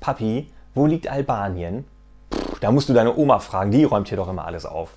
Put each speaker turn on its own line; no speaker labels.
Papi, wo liegt Albanien? Puh, da musst du deine Oma fragen, die räumt hier doch immer alles auf.